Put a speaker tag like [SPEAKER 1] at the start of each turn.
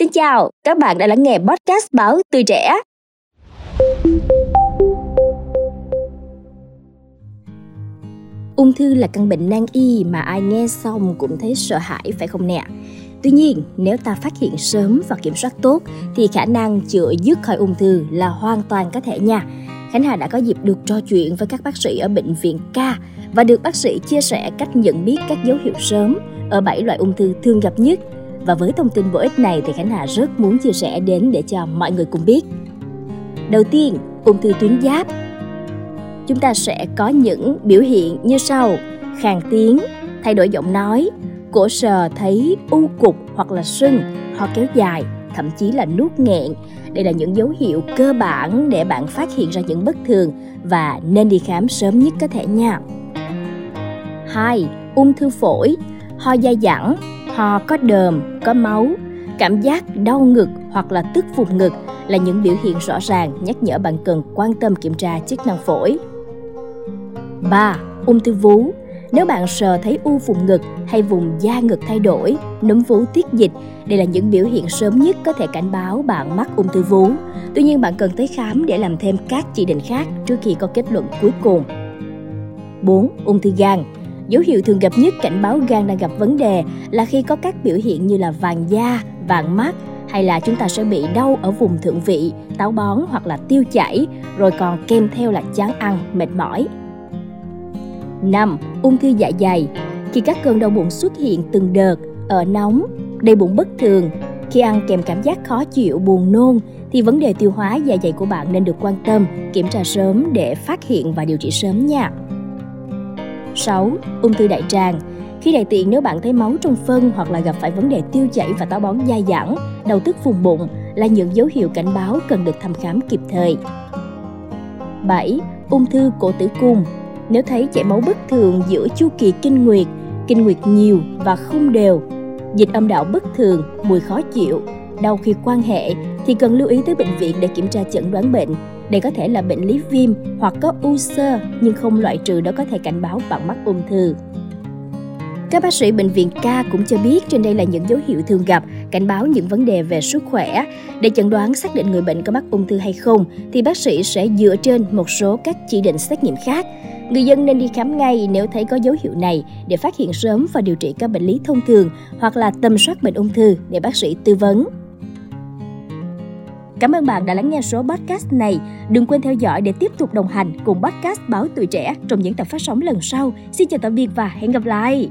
[SPEAKER 1] Xin chào, các bạn đã lắng nghe podcast báo Tuổi Trẻ. Ung thư là căn bệnh nan y mà ai nghe xong cũng thấy sợ hãi phải không nè? Tuy nhiên, nếu ta phát hiện sớm và kiểm soát tốt thì khả năng chữa dứt khỏi ung thư là hoàn toàn có thể nha. Khánh Hà đã có dịp được trò chuyện với các bác sĩ ở bệnh viện K và được bác sĩ chia sẻ cách nhận biết các dấu hiệu sớm ở 7 loại ung thư thường gặp nhất. Và với thông tin bổ ích này thì Khánh Hà rất muốn chia sẻ đến để cho mọi người cùng biết. Đầu tiên, ung thư tuyến giáp. Chúng ta sẽ có những biểu hiện như sau: khàn tiếng, thay đổi giọng nói, cổ sờ thấy u cục hoặc là sưng, ho kéo dài, thậm chí là nuốt nghẹn. Đây là những dấu hiệu cơ bản để bạn phát hiện ra những bất thường và nên đi khám sớm nhất có thể nha. 2. Ung thư phổi, ho dai dẳng, ho có đờm, có máu, cảm giác đau ngực hoặc là tức vùng ngực là những biểu hiện rõ ràng nhắc nhở bạn cần quan tâm kiểm tra chức năng phổi. 3. Ung thư vú nếu bạn sờ thấy u vùng ngực hay vùng da ngực thay đổi, núm vú tiết dịch, đây là những biểu hiện sớm nhất có thể cảnh báo bạn mắc ung thư vú. Tuy nhiên bạn cần tới khám để làm thêm các chỉ định khác trước khi có kết luận cuối cùng. 4. Ung thư gan Dấu hiệu thường gặp nhất cảnh báo gan đang gặp vấn đề là khi có các biểu hiện như là vàng da, vàng mắt hay là chúng ta sẽ bị đau ở vùng thượng vị, táo bón hoặc là tiêu chảy, rồi còn kèm theo là chán ăn, mệt mỏi. 5. Ung thư dạ dày Khi các cơn đau bụng xuất hiện từng đợt, ở nóng, đầy bụng bất thường, khi ăn kèm cảm giác khó chịu, buồn nôn thì vấn đề tiêu hóa dạ dày của bạn nên được quan tâm, kiểm tra sớm để phát hiện và điều trị sớm nha. 6. Ung thư đại tràng khi đại tiện nếu bạn thấy máu trong phân hoặc là gặp phải vấn đề tiêu chảy và táo bón dai dẳng, đau tức vùng bụng là những dấu hiệu cảnh báo cần được thăm khám kịp thời. 7. Ung thư cổ tử cung nếu thấy chảy máu bất thường giữa chu kỳ kinh nguyệt, kinh nguyệt nhiều và không đều, dịch âm đạo bất thường, mùi khó chịu, đau khi quan hệ thì cần lưu ý tới bệnh viện để kiểm tra chẩn đoán bệnh. Đây có thể là bệnh lý viêm hoặc có u xơ nhưng không loại trừ đó có thể cảnh báo bạn mắc ung thư. Các bác sĩ bệnh viện K cũng cho biết trên đây là những dấu hiệu thường gặp, cảnh báo những vấn đề về sức khỏe. Để chẩn đoán xác định người bệnh có mắc ung thư hay không, thì bác sĩ sẽ dựa trên một số các chỉ định xét nghiệm khác. Người dân nên đi khám ngay nếu thấy có dấu hiệu này để phát hiện sớm và điều trị các bệnh lý thông thường hoặc là tầm soát bệnh ung thư để bác sĩ tư vấn. Cảm ơn bạn đã lắng nghe số podcast này. Đừng quên theo dõi để tiếp tục đồng hành cùng podcast Báo Tuổi Trẻ trong những tập phát sóng lần sau. Xin chào tạm biệt và hẹn gặp lại!